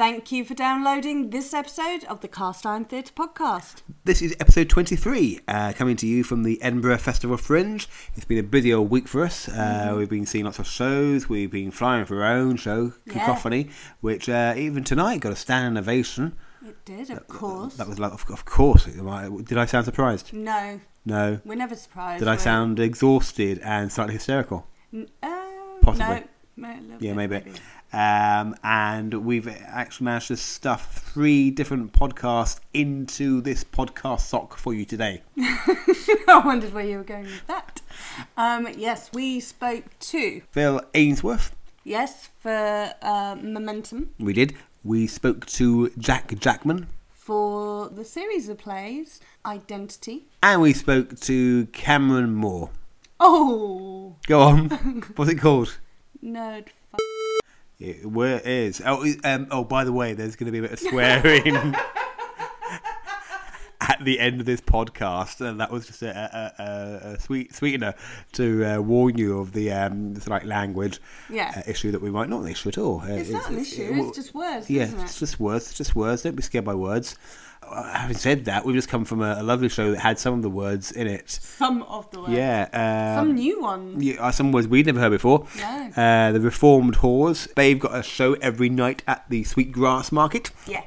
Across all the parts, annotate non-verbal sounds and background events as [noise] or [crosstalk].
Thank you for downloading this episode of the Cast Iron Theatre podcast. This is episode 23, uh, coming to you from the Edinburgh Festival Fringe. It's been a busy old week for us. Uh, Mm-hmm. We've been seeing lots of shows. We've been flying for our own show, Yeah. Cacophony, which uh, even tonight got a standing ovation. It did, of course. That was like, of, of course. Did I sound surprised? No, No. we're never surprised. Did I sound exhausted and slightly hysterical? N- Uh, Possibly. No, Yeah, bit, maybe. Um, and we've actually managed to stuff three different podcasts into this podcast sock for you today. [laughs] I wondered where you were going with that. Um, yes, we spoke to, Phil Ainsworth, yes, for uh, Momentum we did. We spoke to Jack Jackman, for the series of plays Identity. and we spoke to Cameron Moore. Oh, Go on. [laughs] What's it called? nerd. It, where it is? Oh, um, oh, by the way, there's going to be a bit of swearing [laughs] at the end of this podcast, and that was just a, a, a, a sweet sweetener to uh, warn you of the um, language Yeah. uh, issue that we might not an issue at all. Uh, it's not an issue. it- it's just words, yeah, it? it's just words. It's just words. Don't be scared by words. Uh, having said that, we've just come from a, a lovely show that had some of the words in it. Some of the words. Yeah, um, Some new ones. yeah, uh, some words we'd never heard before. No. Uh, the Reformed Whores. They've got a show every night at the Sweet Grass Market. Yeah.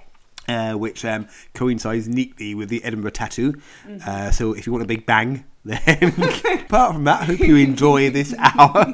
Uh, which um, coincides neatly with the Edinburgh Tattoo. Mm-hmm. Uh, so if you want a big bang, then [laughs] apart from that, I hope you enjoy this hour. [laughs]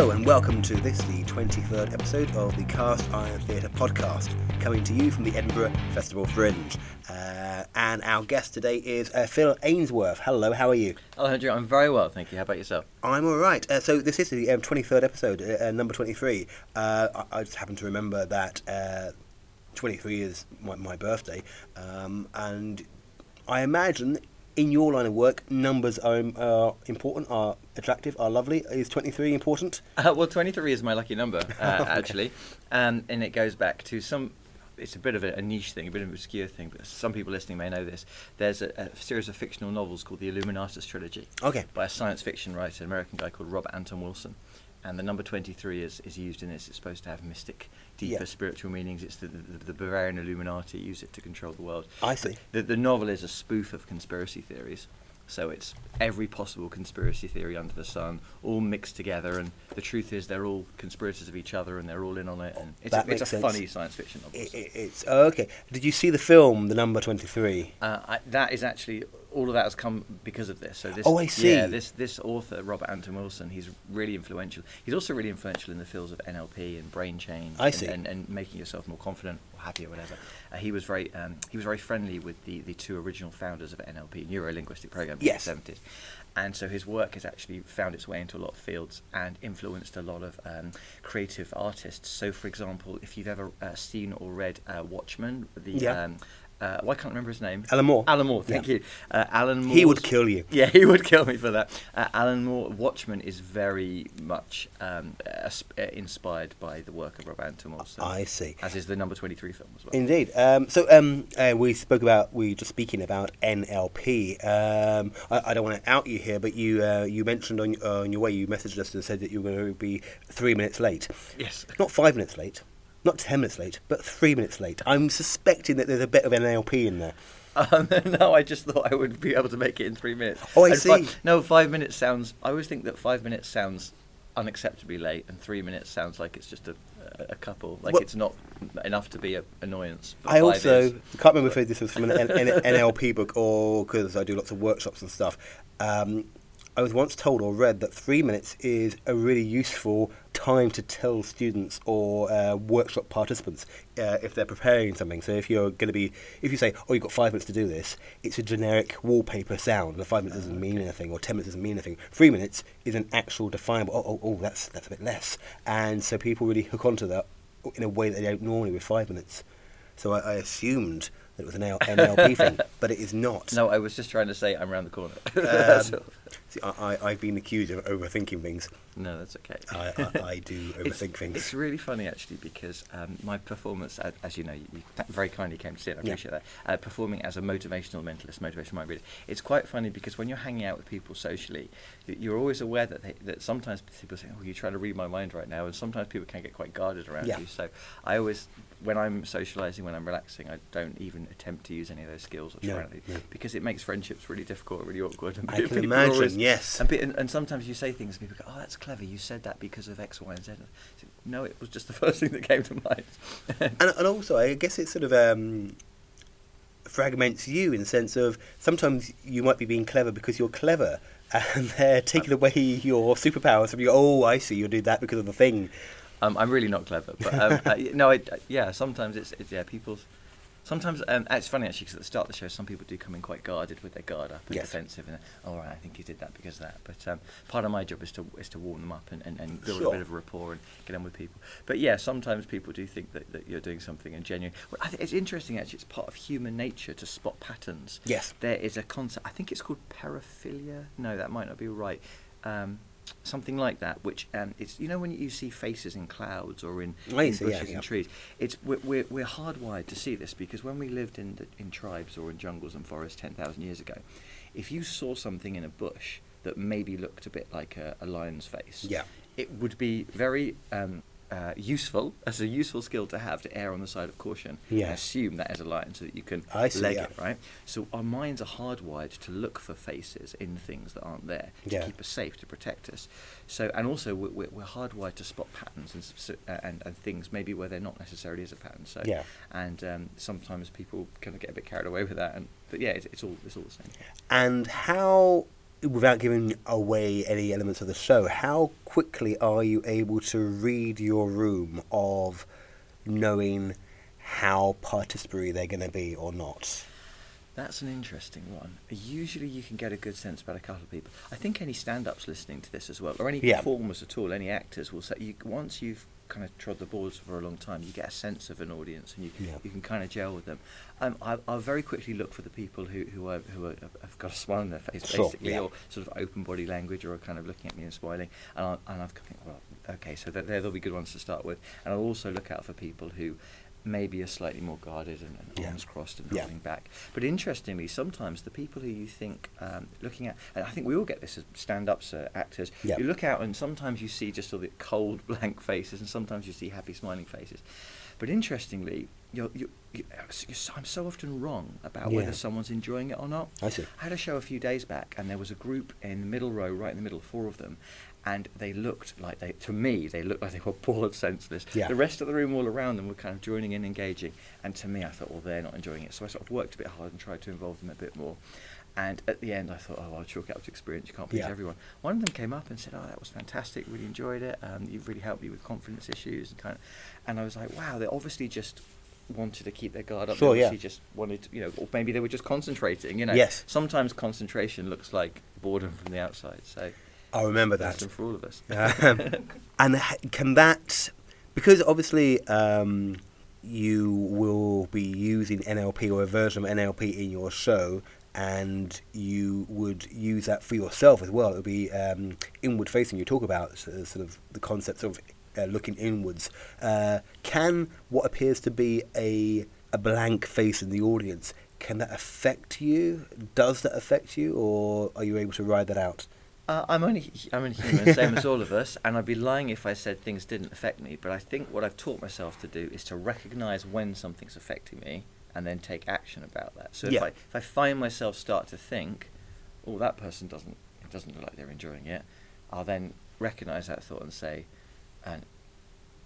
Hello and welcome to this, the 23rd episode of the Cast Iron Theatre podcast, coming to you from the Edinburgh Festival Fringe. Uh, and our guest today is uh, Phil Ainsworth. Hello, how are you? Hello, Andrew. I'm very well, thank you. How about yourself? I'm all right. Uh, so this is the um, 23rd episode, uh, uh, number 23. Uh, I, I just happen to remember that uh, 23 is my, my birthday, um, and I imagine in your line of work, numbers are, are important, are attractive, are lovely. Is 23 important? Uh, well, 23 is my lucky number, [laughs] uh, actually, um, and it goes back to some. It's a bit of a, a niche thing, a bit of an obscure thing, but some people listening may know this. There's a, a series of fictional novels called the Illuminatus trilogy Okay. by a science fiction writer, an American guy called Robert Anton Wilson. And the number 23 is, is used in this. It's supposed to have mystic, deeper Yeah. spiritual meanings. It's the, the, the Bavarian Illuminati use it to control the world. I see. The, the novel is a spoof of conspiracy theories. So it's every possible conspiracy theory under the sun, all mixed together, and the truth is they're all conspirators of each other, and they're all in on it. And it's That a, it's a sense. funny science fiction novel. It, it, it's oh, okay. Did you see the film, The Number 23? Uh, I, that is actually all of that has come because of this. So this, Oh, I see. Yeah, this this author Robert Anton Wilson, he's really influential. He's also really influential in the fields of NLP and brain change. I and, see. And, and making yourself more confident happy or whatever. Uh, he was very um, he was very friendly with the, the two original founders of NLP, Neuro Linguistic Programming, Yes. in the seventies. And so his work has actually found its way into a lot of fields and influenced a lot of um, creative artists. So, for example, if you've ever uh, seen or read uh, Watchmen, the Yeah. um, uh, I can't remember his name. Alan Moore. Alan Moore, thank Yeah. you. Uh, Alan Moore. He would kill you. Yeah, [laughs] he would kill me for that. Uh, Alan Moore, Watchmen is very much um, uh, inspired by the work of Rob Anton Wilson. I see. As is the number 23 film as well. Indeed. Um, so um, uh, we spoke about we were just speaking about NLP. Um, I, I don't want to out you here, but you uh, you mentioned on, uh, on your way you messaged us and said that you were going to be three minutes late. yes. Not five minutes late, not ten minutes late, but three minutes late. I'm suspecting that there's a bit of NLP in there. [laughs] Um, no, I just thought I would be able to make it in three minutes. Oh, I And see. no, five minutes sounds. I always think that five minutes sounds unacceptably late, and three minutes sounds like it's just a, a couple. Like Well- it's not enough to be an annoyance. but I also is. can't remember if this was from an NLP book or because I do lots of workshops and stuff. Um, I was once told or read that three minutes is a really useful time to tell students or uh, workshop participants uh, if they're preparing something. So if you're going to be, if you say, "Oh, you've got five minutes to do this," it's a generic wallpaper sound. The five minutes doesn't mean anything, or ten minutes doesn't mean anything. Three minutes is an actual definable. Oh, oh, oh, that's that's a bit less, and so people really hook onto that in a way that they don't normally with five minutes. So I, I assumed that it was an L- NLP thing, [laughs] but it is not. No, I was just trying to say I'm around the corner. [laughs] Um. See, I, I, I've been accused of overthinking things. no, that's okay. I, I, I do [laughs] It's, overthink things. it's really funny actually because um, my performance, as, as you know, you, you very kindly came to see it. I Yeah. appreciate that. Uh, performing as a motivational mentalist, motivational mind reader, it's quite funny because when you're hanging out with people socially, you're always aware that they, that sometimes people say, "Oh, you're trying to read my mind right now," and sometimes people can get quite guarded around Yeah. you. So I always, when I'm socialising, when I'm relaxing, I don't even attempt to use any of those skills or No, try to, no. because it makes friendships really difficult, really awkward. And I [laughs] can imagine, always- yes. And, and, and sometimes you say things and people go, oh, that's clever, you said that because of X, Y, and Z. Say, No, it was just the [laughs] first thing that came to mind. [laughs] and, and also, I guess it sort of um, fragments you in the sense of sometimes you might be being clever because you're clever, [laughs] and they're taking away your superpowers from you. Oh, I see, you did that because of the thing. um, I'm really not clever, but um, uh, no, I, I- yeah, sometimes it's, it's yeah, people's. Sometimes um, it's funny actually because at the start of the show, some people do come in quite guarded with their guard up and Yes. defensive, and oh, right, I think you did that because of that. But um, part of my job is to is to warm them up and, and, and build a bit of rapport and get on with people. But yeah, sometimes people do think that, that you're doing something and genuine. Well, I think it's interesting actually. It's part of human nature to spot patterns. Yes. there is a concept. I think it's called paraphilia. No, that might not be right. Um, something like that. Which um, it's you know when you see faces in clouds or in, in bushes yeah, yeah. and trees. It's we're, we're we're hardwired to see this because when we lived in the, in tribes or in jungles and forests ten thousand years ago, if you saw something in a bush that maybe looked a bit like a, a lion's face, Yeah. it would be very um, uh, useful as a useful skill to have to err on the side of caution Yeah. and assume that is a lion so that you can I see, leg yeah. it right. So our minds are hardwired to look for faces in things that aren't there to Yeah. keep us safe to protect us. So and also we're, we're, hardwired to spot patterns and, uh, and and things maybe where they're not necessarily as a pattern. So Yeah. and um, sometimes people kind of get a bit carried away with that. And but yeah, it's, it's all it's all the same. And how, without giving away any elements of the show, how quickly are you able to read your room of knowing how participatory they're going to be or not? That's an interesting one. Usually, you can get a good sense about a couple of people. I think any stand-ups listening to this as well, or any Yeah. performers at all, any actors will say you once you've kind of trod the boards for a long time, you get a sense of an audience and you Yeah. you can kind of gel with them. Um, I, I'll very quickly look for the people who who are who are, have got a smile on their face, Sure, basically, yeah. or sort of open body language, or are kind of looking at me and smiling. And I'll, and I'll think, well, okay, so they're, they'll be good ones to start with. And I'll also look out for people who maybe are slightly more guarded and, and Yeah. arms crossed and Yeah. back. But interestingly, sometimes the people who you think, um, looking at, and I think we all get this as stand-ups, uh, actors. Yeah. You look out and sometimes you see just all the cold, [laughs] blank faces, and sometimes you see happy, smiling faces. But interestingly, you're, you you you're I'm so often wrong about whether someone's enjoying it or not. I see. I had a show a few days back, and there was a group in the middle row, right in the middle, four of them, and they looked like they, to me, they looked like they were [laughs] bored, senseless. Yeah. The rest of the room, all around them, were kind of joining in, engaging, and to me, I thought, well, they're not enjoying it. So I sort of worked a bit hard and tried to involve them a bit more. And at the end, I thought, oh, I'll chalk it up to experience. You can't please Yeah. everyone. One of them came up and said, oh, that was fantastic. Really enjoyed it. Um, you've really helped me with confidence issues and kind of. And I was like, wow, they obviously just wanted to keep their guard up. Sure, they yeah. obviously just wanted, to, you know, or maybe they were just concentrating. You know, Yes. Sometimes concentration looks like boredom from the outside. So I remember that. for all of us. [laughs] Um, and can that, because obviously um, you will be using NLP or a version of NLP in your show, and you would use that for yourself as well. It would be um, inward facing. You talk about uh, sort of the concepts of uh, looking inwards. Uh, can what appears to be a a blank face in the audience can that affect you? Does that affect you, or are you able to ride that out? Uh, I'm only I'm only human, [laughs] same as all of us, and I'd be lying if I said things didn't affect me. But I think what I've taught myself to do is to recognise when something's affecting me and then take action about that. So if I if I find myself start to think, oh, that person doesn't it doesn't look like they're enjoying it, I'll then recognise that thought and say, and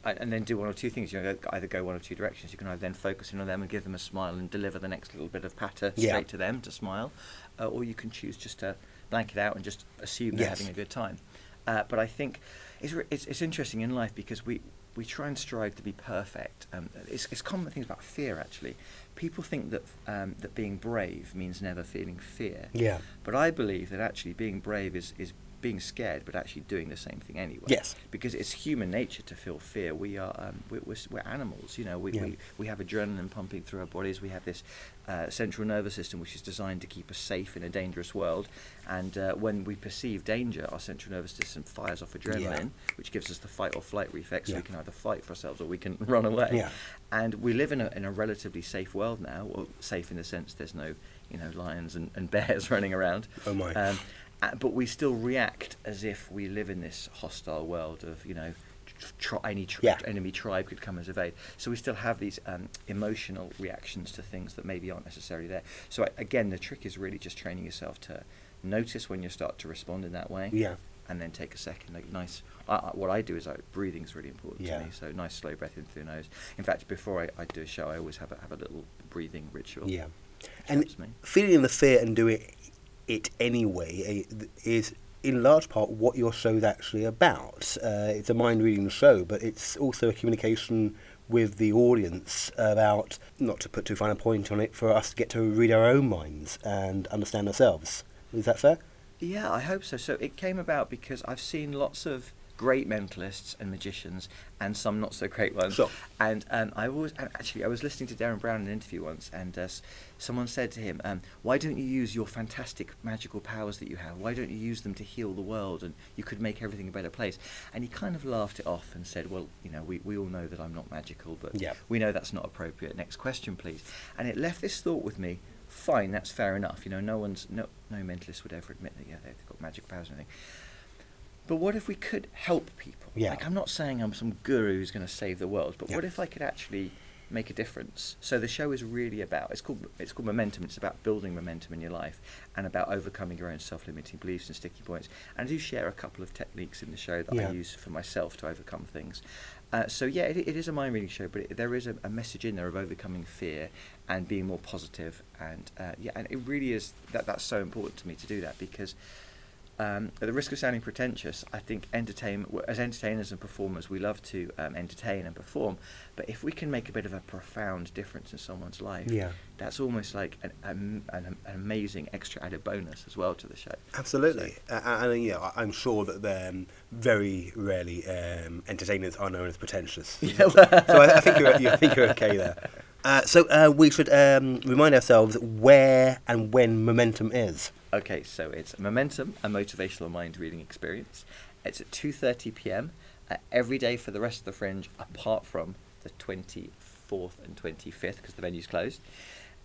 and and then do one or two things. You know, either go one or two directions. You can either then focus in on them and give them a smile and deliver the next little bit of patter Yeah. straight to them to smile, uh, or you can choose just to blank it out and just assume they're Yes. having a good time. Uh, but I think it's, re- it's it's interesting in life because we we try and strive to be perfect. Um, it's it's common things about fear actually. People think that um, that being brave means never feeling fear. Yeah. But I believe that actually being brave is, is being scared, but actually doing the same thing anyway. Yes. Because it's human nature to feel fear. We are um, we're, we're, we're animals. You know, we, Yeah. we we have adrenaline pumping through our bodies. We have this uh, central nervous system which is designed to keep us safe in a dangerous world. And uh, when we perceive danger, our central nervous system fires off adrenaline, which gives us the fight or flight reflex. So Yeah. we can either fight for ourselves or we can [laughs] run away. Yeah. And we live in a, in a relatively safe world now. Well, safe in the sense there's no, you know, lions and, and [laughs] bears running around. Oh my. Um, uh, but we still react as if we live in this hostile world of, you know, tr- any tr- Yeah. enemy tribe could come as evade. So we still have these um, emotional reactions to things that maybe aren't necessarily there. So I, again, the trick is really just training yourself to notice when you start to respond in that way Yeah. and then take a second. Like nice. I, I, what I do is I, breathing's really important Yeah. to me. So nice slow breath in through the nose. In fact, before I, I do a show, I always have a, have a little breathing ritual. Yeah. And feeling the fear and doing it anyway eh, is in large part what your show's actually about. Uh, it's a mind reading show, but it's also a communication with the audience about, not to put too fine a point on it, for us to get to read our own minds and understand ourselves. Is that fair? Yeah, I hope so. So it came about because I've seen lots of great mentalists and magicians, and some not so great ones. Sure. And um, I and actually, I was listening to Derren Brown in an interview once, and uh, someone said to him, um, "Why don't you use your fantastic magical powers that you have? Why don't you use them to heal the world? And you could make everything a better place." And he kind of laughed it off and said, "Well, you know, we, we all know that I'm not magical, but Yeah. we know that's not appropriate. Next question, please." And it left this thought with me. Fine, that's fair enough. You know, no one's no no mentalist would ever admit that yeah they've got magic powers and everything. But what if we could help people? Yeah. Like I'm not saying I'm some guru who's going to save the world, but Yeah. what if I could actually make a difference? So the show is really about it's called it's called momentum. It's about building momentum in your life and about overcoming your own self-limiting beliefs and sticky points. And I do share a couple of techniques in the show that Yeah. I use for myself to overcome things. Uh, so yeah, it, it is a mind reading show, but it, there is a, a message in there of overcoming fear and being more positive. And uh, yeah, and it really is that that's so important to me to do that because um, at the risk of sounding pretentious, I think entertainment, as entertainers and performers, we love to um, entertain and perform. But if we can make a bit of a profound difference in someone's life, Yeah. that's almost like an, an, an, amazing extra added bonus as well to the show. Absolutely, uh, and you know, I- I'm sure that um, very rarely um, entertainers are known as pretentious. [laughs] Yeah, so I, I think you're, I think you're okay there. [laughs] Uh, so uh, we should um, remind ourselves where and when momentum is. Okay, so it's Momentum, a motivational mind reading experience. It's at 2:30 p.m. Uh, every day for the rest of the Fringe, apart from the 24th and 25th, because the venue's closed.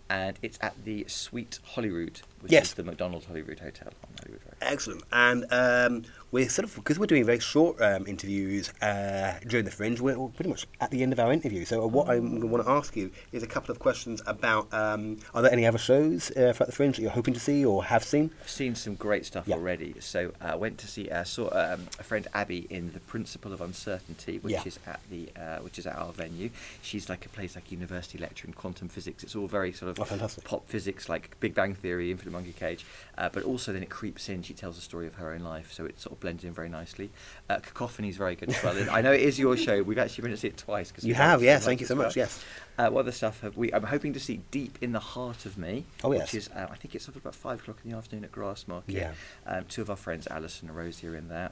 And it's at the Sweet Holyrood, which Yes. is the McDonald's Holyrood Hotel on Holyrood Road. Excellent. And um, we're sort of because we're doing very short um, interviews uh, during the fringe. We're pretty much at the end of our interview. So what I want to ask you is a couple of questions about: um, Are there any other shows uh, throughout the fringe that you're hoping to see or have seen? I've seen some great stuff Yeah. already. So I went to see uh, saw um, a friend Abby in the Principle of Uncertainty, which Yeah. is at the uh, which is at our venue. She's like a place like university lecture in quantum physics. It's all very sort of Oh, pop physics, like Big Bang Theory, Infinite Monkey Cage. Uh, but also then it creeps in. She tells a story of her own life, so it sort of blends in very nicely. Uh, Cacophony is very good as well. I know it is your show. We've actually been to see it twice. Cause You have, yes. Thank you so well. much. Yes. Uh, what other stuff have we? I'm hoping to see Deep in the Heart of Me, Oh, yes. which is uh, I think it's about five o'clock in the afternoon at Grassmarket. Yeah. Um, two of our friends, Alison and Rosie, are in that.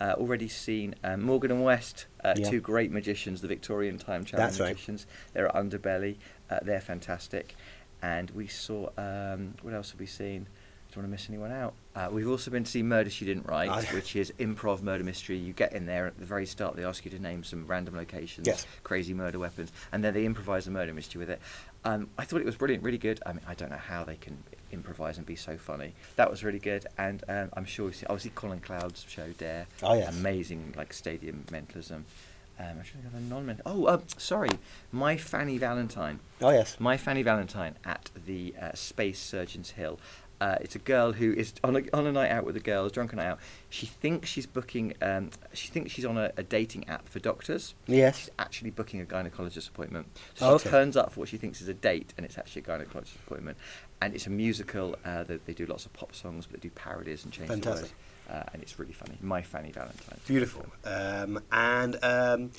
Uh, already seen um, Morgan and West, uh, Yeah. two great magicians, the Victorian time traveling That's right. magicians. They're at Underbelly. Uh, they're fantastic. And we saw um, what else have we seen? Don't want to miss anyone out. Uh, we've also been to see Murder She Didn't Write, Ah. which is improv murder mystery. You get in there at the very start. They ask you to name some random locations, Yes. crazy murder weapons, and then they improvise a murder mystery with it. Um, I thought it was brilliant, really good. I mean, I don't know how they can improvise and be so funny. That was really good, and um, I'm sure we see, obviously Colin Cloud's show Dare. Oh, yes. amazing like stadium mentalism. Um, I'm trying to think of a non-mental. Oh, uh, sorry, my Fanny Valentine. Oh yes. My Fanny Valentine at the uh, Space Surgeons Hall. Uh, it's a girl who is on a, on a night out with a girl, drunk a drunken night out. She thinks she's booking. Um, she thinks she's on a, a dating app for doctors. Yes. She's actually booking a gynecologist appointment. So Oh, she okay. turns up for what she thinks is a date, and it's actually a gynecologist appointment. And it's a musical. Uh, they, they do lots of pop songs, but they do parodies and change the Fantastic. words. Uh, and it's really funny. My Fanny Valentine. Beautiful. Um, and um,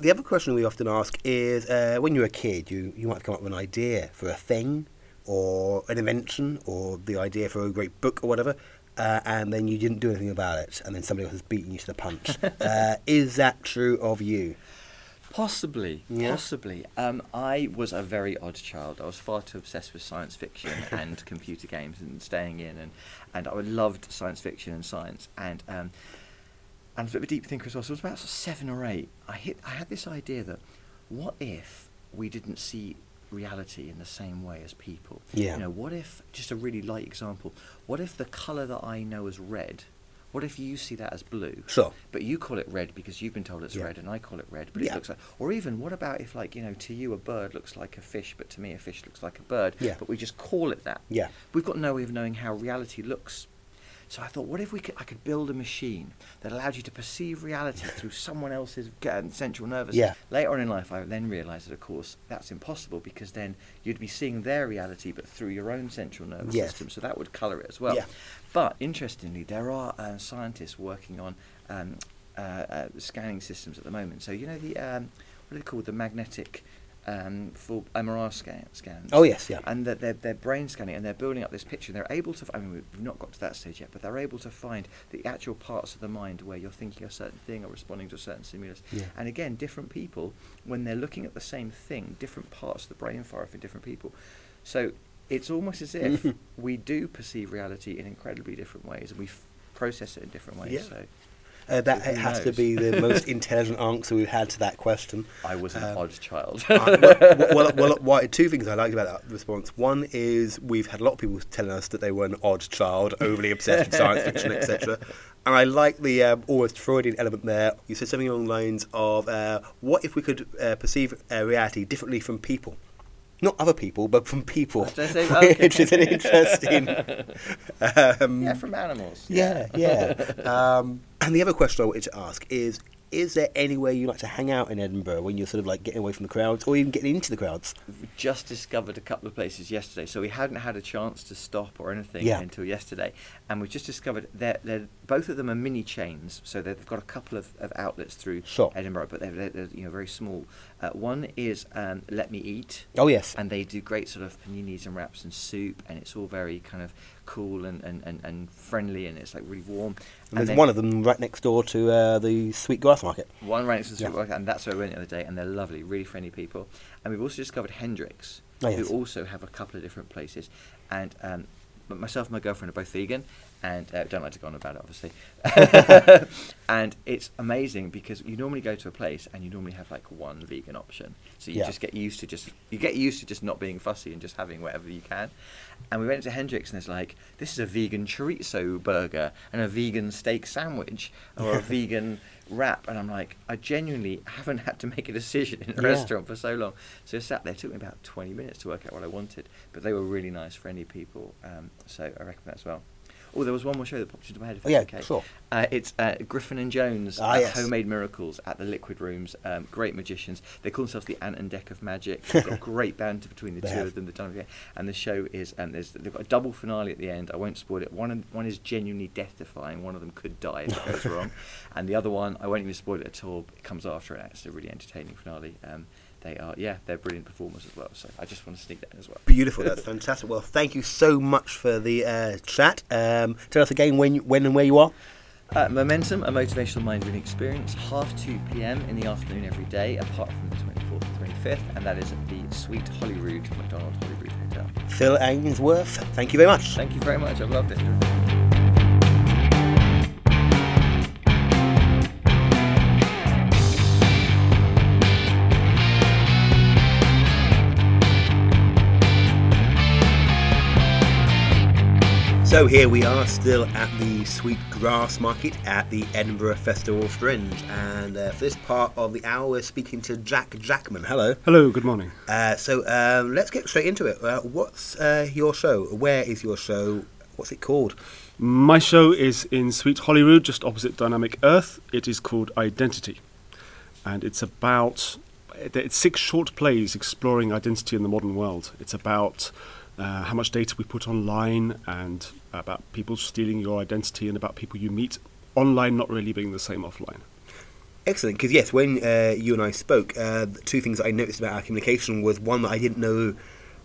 the other question we often ask is uh, when you're a kid, you, you might come up with an idea for a thing or an invention or the idea for a great book or whatever, uh, and then you didn't do anything about it, and then somebody else has beaten you to the punch. [laughs] uh, is that true of you? Possibly, Yeah. possibly. Um, I was a very odd child. I was far too obsessed with science fiction [laughs] and computer games and staying in, and, and I loved science fiction and science. And um, and a bit of a deep thinker as well. So I was about seven or eight. I hit. I had this idea that what if we didn't see reality in the same way as people? Yeah. You know, what if just a really light example? What if the colour that I know as red? What if you see that as blue? Sure. But you call it red because you've been told it's Yeah. red, and I call it red, but Yeah. it looks like. Or even, what about if, like, you know, to you a bird looks like a fish, but to me a fish looks like a bird, Yeah. but we just call it that? Yeah. We've got no way of knowing how reality looks. So I thought, what if we could? I could build a machine that allowed you to perceive reality through someone else's um, central nervous. Yeah. Later on in life, I then realised that, of course, that's impossible because then you'd be seeing their reality, but through your own central nervous Yes. system. So that would colour it as well. Yeah. But interestingly, there are uh, scientists working on um, uh, uh, scanning systems at the moment. So you know the um, what are they called? The magnetic um, full MRI scan, scans. Oh, yes, yeah. And that they're, they're brain scanning and they're building up this picture. And they're able to. I mean, we've not got to that stage yet, but they're able to find the actual parts of the mind where you're thinking a certain thing or responding to a certain stimulus. Yeah. And again, different people, when they're looking at the same thing, different parts of the brain fire for different people. So it's almost as if we do perceive reality in incredibly different ways, and we f- process it in different ways. Yeah. So Uh, that Who has to be the [laughs] most intelligent answer we've had to that question. I was an Um, odd child. Uh, well, [laughs] well, well, why, two things I liked about that response. One is we've had a lot of people telling us that they were an odd child, overly obsessed with science fiction, etc. [laughs] And I like the um, almost Freudian element there. You said something along the lines of, uh, "What if we could uh, perceive uh, reality differently from people?" Not other people, but from people, say- [laughs] okay. which is an interesting. [laughs] Um, yeah, from animals. yeah, yeah. um, and the other question I wanted to ask is: Is there anywhere you like to hang out in Edinburgh when you're sort of like getting away from the crowds, or even getting into the crowds? We just discovered a couple of places yesterday, so we hadn't had a chance to stop or anything Yeah. until yesterday. And we've just discovered they're, they're both of them are mini chains, so they've got a couple of, of outlets through Sure. Edinburgh, but they're, they're, they're, you know very small. Uh, one is um, Let Me Eat, Oh yes, and they do great sort of paninis and wraps and soup, and it's all very kind of cool and, and, and, and friendly, and it's like really warm. and there's one of them right next door to uh, the Sweet Grass Market. One right next to the Sweet Yeah. Market, and that's where we went the other day, and they're lovely, really friendly people. And we've also discovered Hendrix, Oh, yes. who also have a couple of different places. And um, myself and my girlfriend are both vegan, and uh, don't like to go on about it, obviously. [laughs] [laughs] and it's amazing because you normally go to a place and you normally have like one vegan option, so you Yeah. just get used to just you get used to just not being fussy and just having whatever you can. And we went to Hendrix, and it's like this is a vegan chorizo burger and a vegan steak sandwich or a [laughs] vegan wrap, and I'm like, I genuinely haven't had to make a decision in a Yeah. restaurant for so long. So I sat there. It took me about 20 minutes to work out what I wanted, but they were really nice, friendly people. Um, so I recommend that as well. Oh, there was one more show that popped into my head. If Oh, yeah, okay. sure. Uh, it's uh, Griffin and Jones, Ah, yes. Homemade Miracles at the Liquid Rooms. Um, great magicians. They call themselves the Ant and Dec of Magic. They've got [laughs] great banter between the They two have. of them. The year. And the show is, um, there's, they've got a double finale at the end. I won't spoil it. One, one is genuinely death-defying. One of them could die if it goes [laughs] wrong. And the other one, I won't even spoil it at all. It comes after it. It's a really entertaining finale. Um, they are, yeah, they're brilliant performers as well. So I just want to sneak that in as well. Beautiful, that's fantastic. Well, thank you so much for the uh, chat. Um, tell us again when, when and where you are. Uh, Momentum, a motivational mind reading experience, half 2 pm in the afternoon every day, apart from the 24th and 25th, and that is at the Sweet Holyrood Macdonald Holyrood Hotel. Phil Ainsworth, thank you very much. Thank you very much, I've loved it. So here we are, still at the Sweet Grass Market at the Edinburgh Festival Fringe, and uh, for this part of the hour, we're speaking to Jack Jackman. Hello. Hello, good morning. Uh, so um, let's get straight into it. Uh, what's uh, your show? Where is your show? What's it called? My show is in Sweet Holyrood, just opposite Dynamic Earth. It is called Identity, and it's about it's six short plays exploring identity in the modern world. It's about uh, how much data we put online, and about people stealing your identity, and about people you meet online not really being the same offline. Excellent, because yes, when uh, you and I spoke, uh, two things that I noticed about our communication was one that I didn't know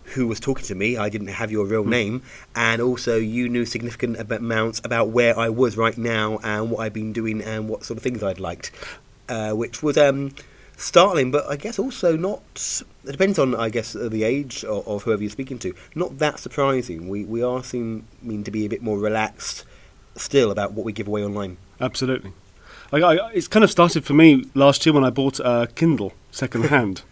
who was talking to me. I didn't have your real name, and also you knew significant amounts about where I was right now and what I'd been doing and what sort of things I'd liked, uh, which was um, startling, but I guess also not. It depends on, I guess, uh, the age of, of whoever you're speaking to. Not that surprising. We we are seeming to be a bit more relaxed still about what we give away online. Absolutely. I, I, it's kind of started for me last year when I bought a Kindle second hand,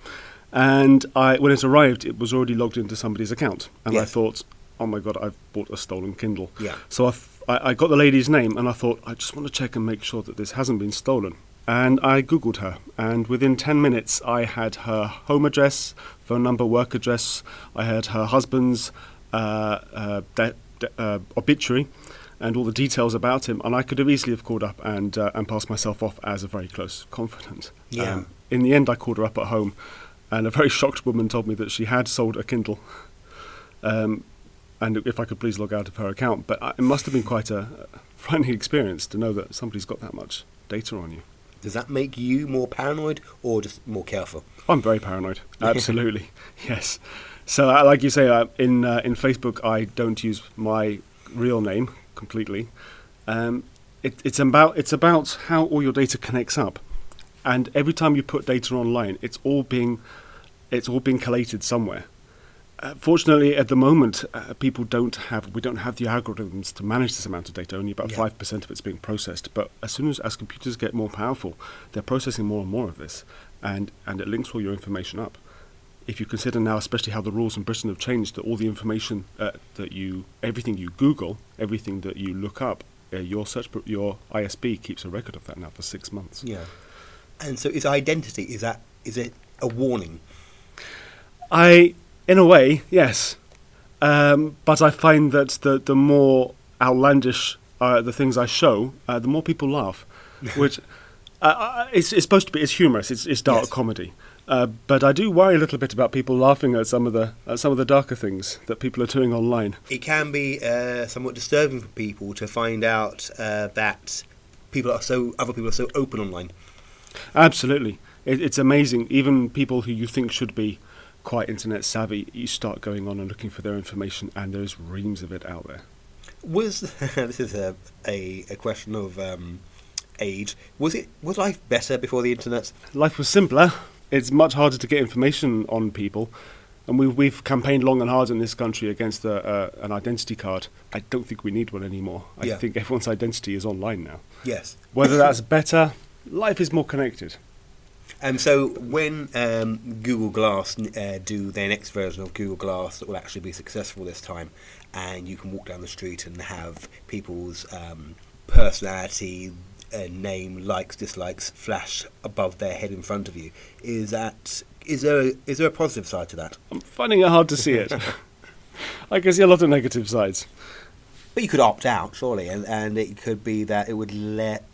and I when it arrived, it was already logged into somebody's account, and I thought, oh my god, I've bought a stolen Kindle. Yeah. So I, f- I- I got the lady's name, and I thought I just want to check and make sure that this hasn't been stolen. And I googled her, and within ten minutes, I had her home address, phone number, work address. I had her husband's uh, uh, de- de- uh, obituary, and all the details about him. And I could have easily have called up and uh, and passed myself off as a very close confidant. Yeah. in the end, I called her up at home, and a very [laughs] shocked woman told me that she had sold a Kindle. Um, and if I could please log out of her account, but uh, it must have been quite a uh, frightening experience to know that somebody's got that much data on you. Does that make you more paranoid or just more careful? I'm very paranoid. [laughs] Absolutely, yes. So, uh, like you say, uh, in uh, in Facebook, I don't use my real name completely. Um, it, it's about it's about how all your data connects up, and every time you put data online, it's all being it's all being collated somewhere. Uh, fortunately, at the moment, uh, people don't have we don't have the algorithms to manage this amount of data. Only about Yeah. five percent of it's being processed. But as soon as as computers get more powerful, they're processing more and more of this, and and it links all your information up. If you consider now, especially how the rules in Britain have changed, that all the information uh, that you, everything you Google, everything that you look up, uh, your search, your ISP keeps a record of that now for six months. Yeah. And so is identity, is that is it a warning? I, in a way, yes. Um, but I find that the, the more outlandish uh, the things I show, uh, the more people laugh. [laughs] Which uh, uh, it's, it's supposed to be. It's humorous. It's, it's dark Yes. comedy. Uh, but I do worry a little bit about people laughing at some of the at some of the darker things that people are doing online. It can be uh, somewhat disturbing for people to find out uh, that people are so other people are so open online. Absolutely, it, it's amazing. Even people who you think should be quite internet savvy, you start going on and looking for their information, and there's reams of it out there. Was [laughs] this is a a, a question of um, age? Was it was life better before the internet? life was simpler. It's much harder to get information on people, and we've we've campaigned long and hard in this country against a, uh, an identity card. I don't think we need one anymore. I Yeah. think everyone's identity is online now. Yes. Whether that's better, life is more connected. And so when um, Google Glass uh, do their next version of Google Glass that will actually be successful this time, and you can walk down the street and have people's um, personality, uh, name, likes, dislikes flash above their head in front of you, is that is there a, is there a positive side to that? I'm finding it hard to see it. [laughs] I can see a lot of negative sides. But you could opt out, surely, and, and it could be that it would let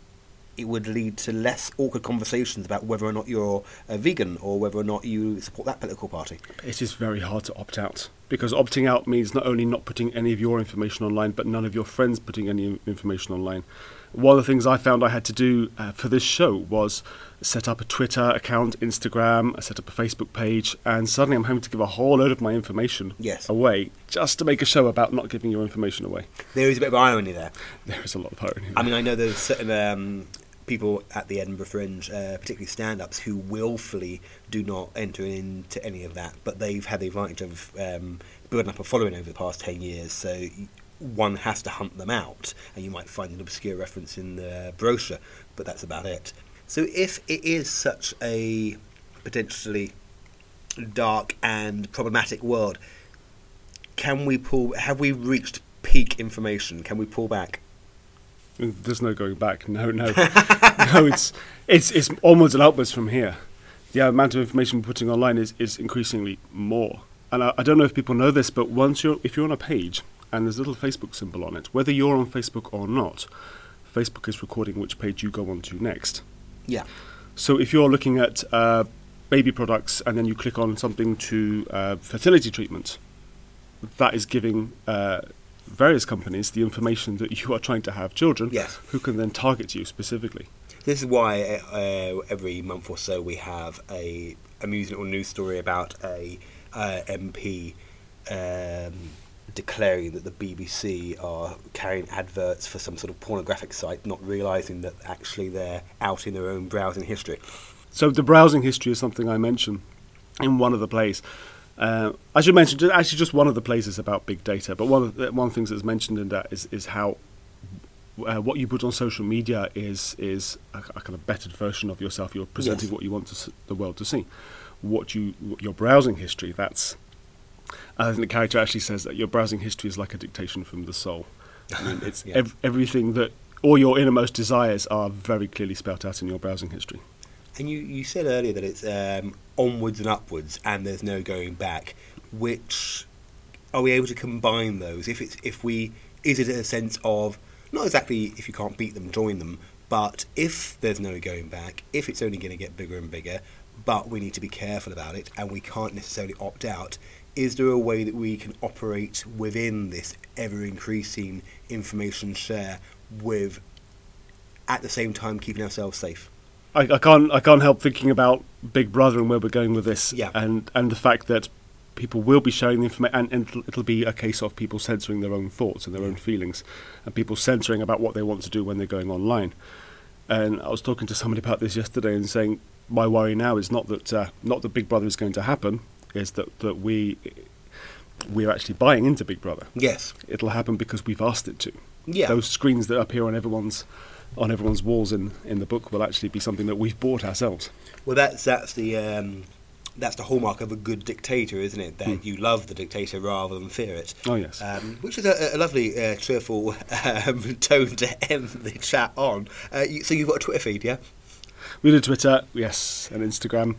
it would lead to less awkward conversations about whether or not you're a vegan or whether or not you support that political party. It is very hard to opt out because opting out means not only not putting any of your information online, but none of your friends putting any information online. One of the things I found I had to do uh, for this show was set up a Twitter account, Instagram, I set up a Facebook page, and suddenly I'm having to give a whole load of my information Yes. away just to make a show about not giving your information away. There is a bit of irony there. There is a lot of irony. I mean, I know there's certain um, people at the Edinburgh Fringe, uh, particularly stand-ups, who willfully do not enter into any of that, but they've had the advantage of um, building up a following over the past ten years. So one has to hunt them out, and you might find an obscure reference in the brochure, but that's about it. So if it is such a potentially dark and problematic world, can we pull? Have we reached peak information? Can we pull back? There's no going back. No, no, [laughs] no. It's it's it's onwards and upwards from here. The amount of information we're putting online is, is increasingly more. And I, I don't know if people know this, but once you're if you're on a page and there's a little Facebook symbol on it, whether you're on Facebook or not, Facebook is recording which page you go on to next. Yeah. So if you're looking at uh, baby products and then you click on something to uh, fertility treatment, that is giving uh, various companies the information that you are trying to have children, Yes. who can then target you specifically. This is why uh, every month or so we have a amusing little news story about a uh, MP um, declaring that the BBC are carrying adverts for some sort of pornographic site, not realising that actually they're out in their own browsing history. So the browsing history is something I mention in one of the plays. Uh, I should mention actually just one of the plays is about big data, but one of the, one of the things that's mentioned in that is is how uh, what you put on social media is is a, a kind of bettered version of yourself. You're presenting Yes. what you want to s- the world to see. What you what your browsing history that's I think the character actually says that your browsing history is like a dictation from the soul. I mean, it's [laughs] Yeah. ev- everything that all your innermost desires are very clearly spelt out in your browsing history. And you, you said earlier that it's um, onwards and upwards, and there's no going back. Which are we able to combine those? If it's if we is it a sense of not exactly if you can't beat them, join them, but if there's no going back, if it's only going to get bigger and bigger, but we need to be careful about it, and we can't necessarily opt out. Is there a way that we can operate within this ever increasing information share with at the same time keeping ourselves safe? I, I can't I can't help thinking about Big Brother and where we're going with this, Yeah. and and the fact that people will be sharing the information, and, and it'll, it'll be a case of people censoring their own thoughts and their own feelings, and people censoring about what they want to do when they're going online. And I was talking to somebody about this yesterday and saying my worry now is not that uh, not that Big Brother is going to happen, is that that we we're actually buying into Big Brother. Yes. It'll happen because we've asked it to. Yeah. Those screens that appear on everyone's on everyone's walls in, in the book will actually be something that we've bought ourselves. Well, that's that's the um, that's the hallmark of a good dictator, isn't it? That Hmm. you love the dictator rather than fear it. Oh yes. Um, which is a, a lovely, uh, cheerful [laughs] um, tone to end the chat on. Uh, you, so you've got a Twitter feed, yeah? we do Twitter, yes, and Instagram.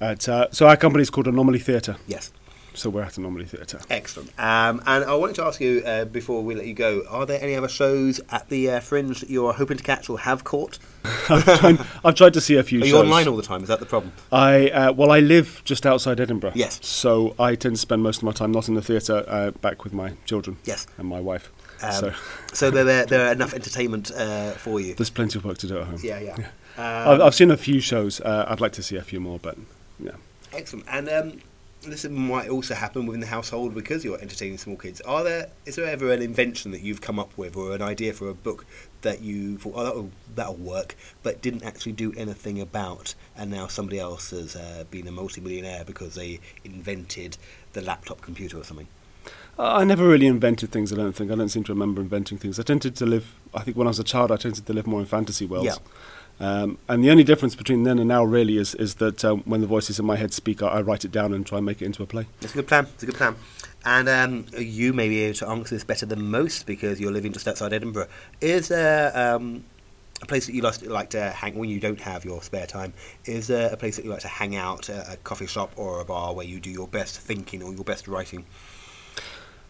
At, uh, so our company is called Anomaly Theatre. Yes. So we're at the Anomaly Theatre. Excellent. Um, and I wanted to ask you uh, before we let you go: Are there any other shows at the uh, Fringe that you're hoping to catch or have caught? [laughs] I've, tried, I've tried to see a few Are shows. online all the time? Is that the problem? I uh, well, I live just outside Edinburgh. Yes. So I tend to spend most of my time not in the theatre, uh, back with my children. Yes. And my wife. Um, so [laughs] so there, there, there are enough entertainment uh, for you. there's plenty of work to do at home. Yeah, yeah. I've, Um, I've seen a few shows. Uh, I'd like to see a few more, but yeah. Excellent. And um, this might also happen within the household because you're entertaining small kids. Are there is there ever an invention that you've come up with or an idea for a book that you thought, oh, that'll, that'll work, but didn't actually do anything about, and now somebody else has uh, been a multimillionaire because they invented the laptop computer or something? Uh, I never really invented things. I don't think. I don't seem to remember inventing things. I tended to live. I think when I was a child, I tended to live more in fantasy worlds. Yeah. Um, and the only difference between then and now really is is that um, when the voices in my head speak, I, I write it down and try and make it into a play. It's a good plan. It's a good plan. And um, you may be able to answer this better than most because you're living just outside Edinburgh. Is there um, a place that you like to, hang when you don't have your spare time? Is there a place that you like to hang out, a, a coffee shop or a bar where you do your best thinking or your best writing?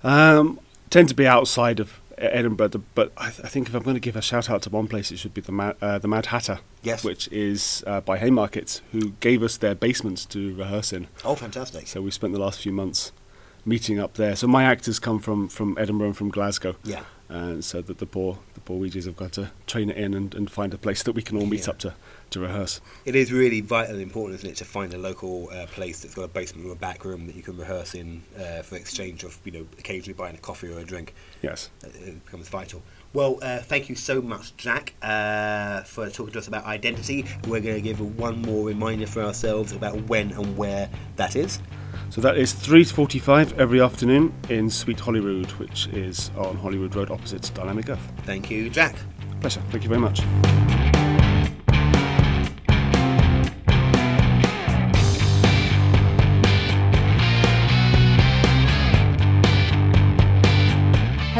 Um, tend to be outside of Edinburgh, but I, th- I think if I'm going to give a shout out to one place, it should be the Mad, uh, the Mad Hatter. Yes. Which is uh, by Haymarket, who gave us their basements to rehearse in. Oh, fantastic! So we spent the last few months meeting up there. So my actors come from, from Edinburgh and from Glasgow. Yeah. And so that the poor the poor Weegies have got to train it in and, and find a place that we can all meet Yeah. up to, to rehearse. It is really vital and important, isn't it, to find a local uh, place that's got a basement or a back room that you can rehearse in uh, for exchange of, you know, occasionally buying a coffee or a drink. Yes. Uh, it becomes vital. Well, uh, thank you so much, Jack, uh, for talking to us about identity. We're going to give one more reminder for ourselves about when and where that is. So that is 3.45 every afternoon in Sweet Holyrood, which is on Holyrood Road opposite Dynamic Earth. Thank you, Jack. Pleasure. Thank you very much.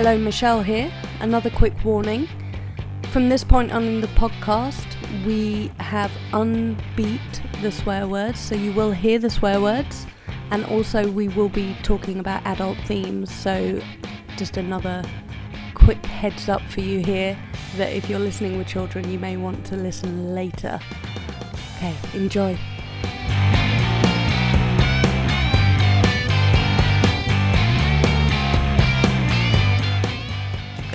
Hello, Michelle here. Another quick warning. From this point on in the podcast, we have unbeat the swear words, so you will hear the swear words, and also we will be talking about adult themes. So, just another quick heads up for you here that if you're listening with children, you may want to listen later. Okay, enjoy.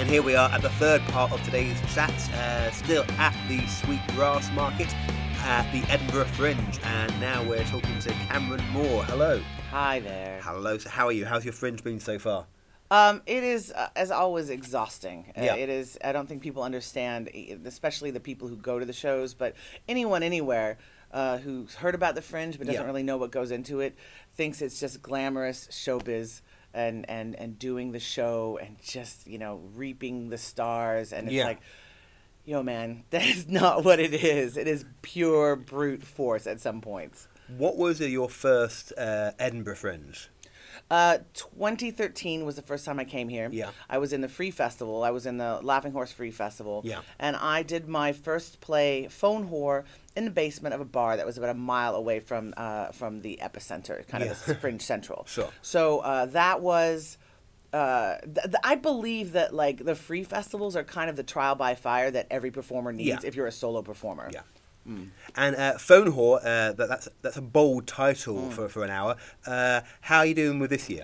Here we are at the third part of today's chat, uh, still at the Sweet Grass Market. at the Edinburgh Fringe, and now we're talking to Cameron Moore. Hello. Hi there. Hello. So, how are you? How's your Fringe been so far? Um, it is, uh, as always, exhausting. Uh, Yeah. it is. I don't think people understand, especially the people who go to the shows, but anyone anywhere uh, who's heard about the Fringe but doesn't Yeah. really know what goes into it thinks it's just glamorous showbiz and and and doing the show and just you know reaping the stars and it's Yeah. like. Yo, man, [laughs] that is not what it is. It is pure brute force at some points. What was your first uh, Edinburgh Fringe? Uh, 2013 was the first time I came here. Yeah. I was in the Free Festival. I was in the Laughing Horse Free Festival. Yeah. And I did my first play, Phone Whore, in the basement of a bar that was about a mile away from uh, from the epicenter, kind of Yeah. the Fringe Central. [laughs] Sure. So uh, that was. Uh, th- th- I believe that like the free festivals are kind of the trial by fire that every performer needs Yeah. if you're a solo performer. Yeah. And uh, Phone Whore, uh, that, that's that's a bold title Mm. for, for an hour. Uh, how are you doing with this year?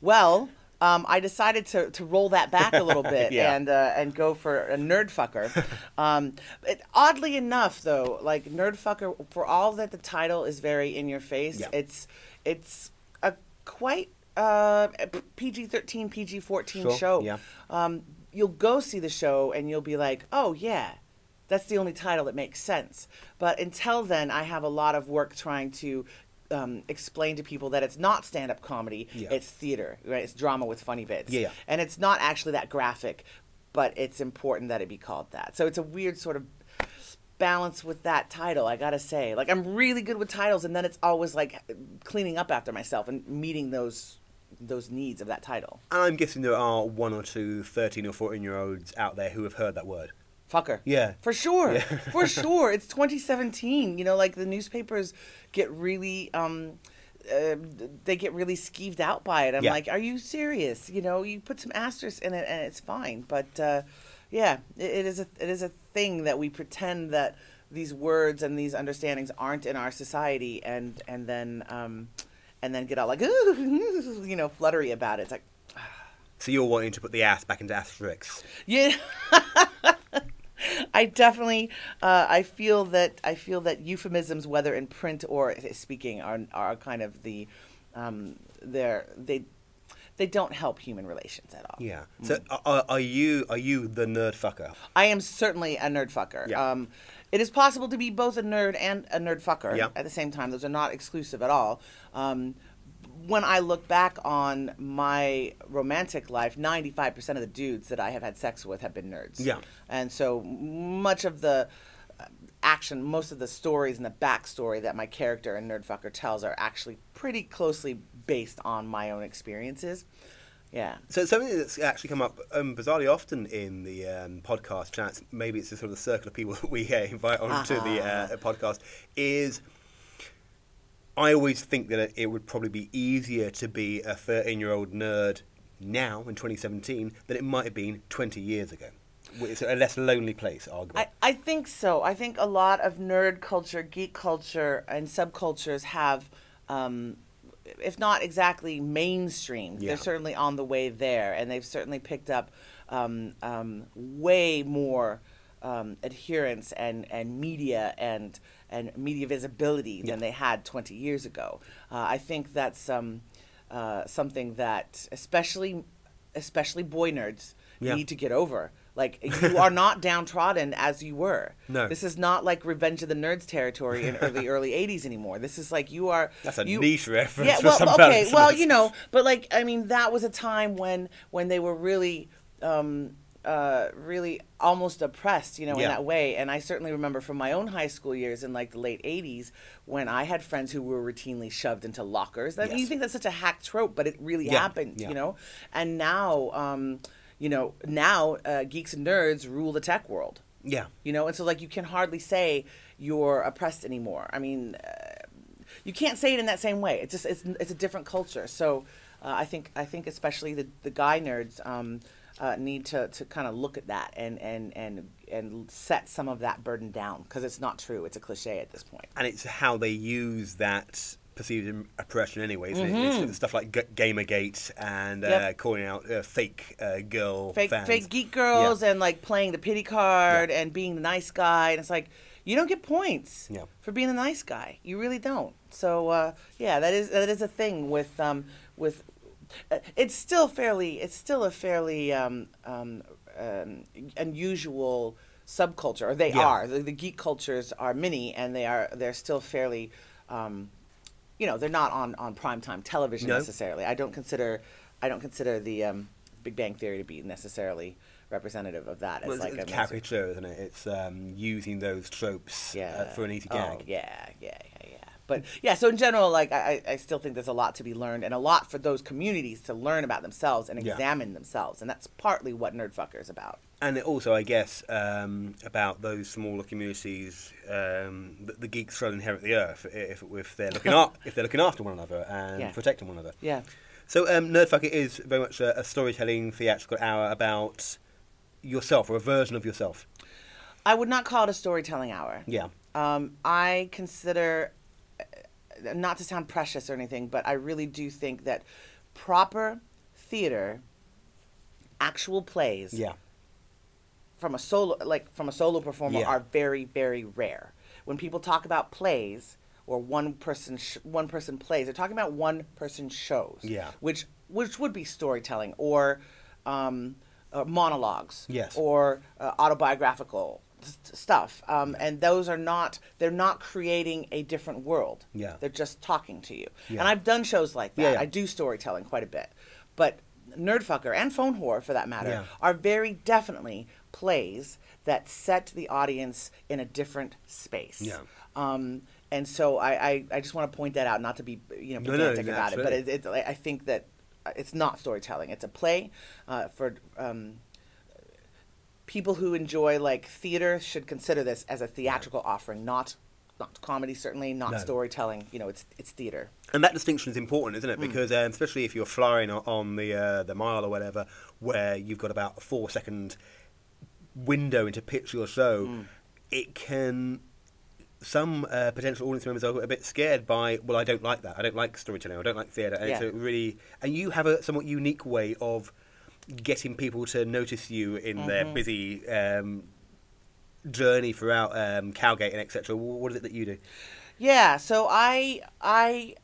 Well, um, I decided to, to roll that back a little [laughs] bit Yeah. and uh, and go for a nerd fucker. [laughs] um, it, oddly enough, though, like nerd fucker, for all that the title is very in your face, Yeah. it's it's a quite uh, PG thirteen, PG fourteen Sure, show. yeah. Um, you'll go see the show and you'll be like, oh yeah. That's the only title that makes sense. But until then, I have a lot of work trying to um, explain to people that it's not stand up comedy, Yeah. it's theater, right? It's drama with funny bits. Yeah. And it's not actually that graphic, but it's important that it be called that. So it's a weird sort of balance with that title, I gotta say. Like, I'm really good with titles, and then it's always like cleaning up after myself and meeting those those needs of that title. And I'm guessing there are one or two 13 or 14 year olds out there who have heard that word. Fucker. Yeah. For sure. Yeah. [laughs] For sure. It's 2017. You know, like the newspapers get really um uh, they get really skeeved out by it. I'm Yeah. like, are you serious? You know, you put some asterisks in it and it's fine. But uh, yeah, it, it is a it is a thing that we pretend that these words and these understandings aren't in our society, and and then um, and then get all like, Ooh, [laughs] you know, fluttery about it. It's like, [sighs] So you're wanting to put the ass back into asterisks. yeah. [laughs] I definitely, uh, I feel that I feel that euphemisms, whether in print or speaking, are are kind of the, um, they're they, they don't help human relations at all. Yeah. So are, are you are you the nerd fucker? I am certainly a nerd fucker. Yeah. Um, it is possible to be both a nerd and a nerd fucker Yeah. at the same time. Those are not exclusive at all. Um, when I look back on my romantic life, 95% of the dudes that I have had sex with have been nerds. Yeah. And so much of the uh, action, most of the stories and the backstory that my character and nerd fucker tells are actually pretty closely based on my own experiences. Yeah. So something that's actually come up um, bizarrely often in the um, podcast chats, maybe it's the sort of the circle of people that [laughs] we uh, invite onto the uh, podcast, is I always think that it would probably be easier to be a 13 year old nerd now in 2017 than it might have been 20 years ago. It's a less lonely place, arguably. I, I think so. I think a lot of nerd culture, geek culture, and subcultures have, um, if not exactly mainstream, Yeah. they're certainly on the way there, and they've certainly picked up um, um, way more um, adherence and, and media and and media visibility Yeah. than they had 20 years ago. Uh, I think that's um, uh, something that especially especially boy nerds Yeah. need to get over. Like you are not [laughs] downtrodden as you were. No. This is not like Revenge of the Nerds territory in early [laughs] early '80s anymore. This is like you are. That's a you, niche reference Yeah, for well, some okay, well, you know, but like I mean, that was a time when when they were really. Um, uh, really almost oppressed, you know, Yeah. in that way. And I certainly remember from my own high school years in like the late '80s when I had friends who were routinely shoved into lockers. I mean, Yes. you think that's such a hack trope, but it really Yeah, happened, yeah. you know. And now, um, you know, now uh, geeks and nerds rule the tech world yeah. you know and so like you can hardly say you're oppressed anymore i mean uh, you can't say it in that same way it's just it's, it's a different culture so uh, i think i think especially the, the guy nerds um, uh, need to, to kind of look at that and, and, and, and set some of that burden down because it's not true it's a cliche at this point. and it's how they use that perceived oppression anyway. Isn't it? Mm-hmm. It's stuff like G- Gamergate and uh, Yep. calling out uh, fake uh, girl fake fans. fake geek girls Yeah. and like playing the pity card and being the nice guy and it's like you don't get points Yeah. for being a nice guy. You really don't. So uh, yeah, that is that is a thing with um, with. Uh, it's still fairly. It's still a fairly um, um, um, unusual subculture, or they Yeah. are. The, the geek cultures are many, and they are. They're still fairly. Um, you know, they're not on on primetime television No. necessarily. I don't consider. I don't consider the um, Big Bang Theory to be necessarily representative of that as Well, like it's a caricature, isn't it? It's um, using those tropes yeah uh, for an easy Oh, gag. yeah, yeah, yeah, yeah. But yeah, so in general, like I, I still think there's a lot to be learned and a lot for those communities to learn about themselves and Yeah. examine themselves, and that's partly what Nerdfucker is about. And it also, I guess, um, about those smaller communities, um, the, the geeks shall inherit the earth if, if they're looking [laughs] up, if they're looking after one another and Yeah. protecting one another. Yeah. So, um, Nerdfucker is very much a, a storytelling theatrical hour about yourself or a version of yourself. I would not call it a storytelling hour. Yeah. Um, I consider, not to sound precious or anything, but I really do think that proper theater, actual plays, Yeah. from a solo like from a solo performer Yeah. are very very rare. When people talk about plays or one person sh- one person plays, they're talking about one person shows. Yeah. Which which would be storytelling or um, uh, monologues. Yes. Or uh, autobiographical stuff. Um, and those are not they're not creating a different world. Yeah. They're just talking to you. Yeah. And I've done shows like that. Yeah, yeah. I do storytelling quite a bit. But Nerdfucker and Phone Whore, for that matter, are very definitely plays that set the audience in a different space. Yeah. Um, and so I, I, I just want to point that out, not to be you know No, no, pedantic about it, but it, it, I think that it's not storytelling. It's a play uh, for um, people who enjoy like theater should consider this as a theatrical offering, not not comedy certainly, not No. storytelling. You know, it's it's theater. And that distinction is important, isn't it? Because um, especially if you're flying on the uh, the mile or whatever, where you've got about a four second window into pitch your show, Hmm. it can. Some uh, potential audience members are a bit scared by. Well, I don't like that. I don't like storytelling. I don't like theatre. And it's Yeah. a really. And you have a somewhat unique way of getting people to notice you in their Mm-hmm. busy um, journey throughout um, Cowgate and etc. What is it that you do? Yeah, so I I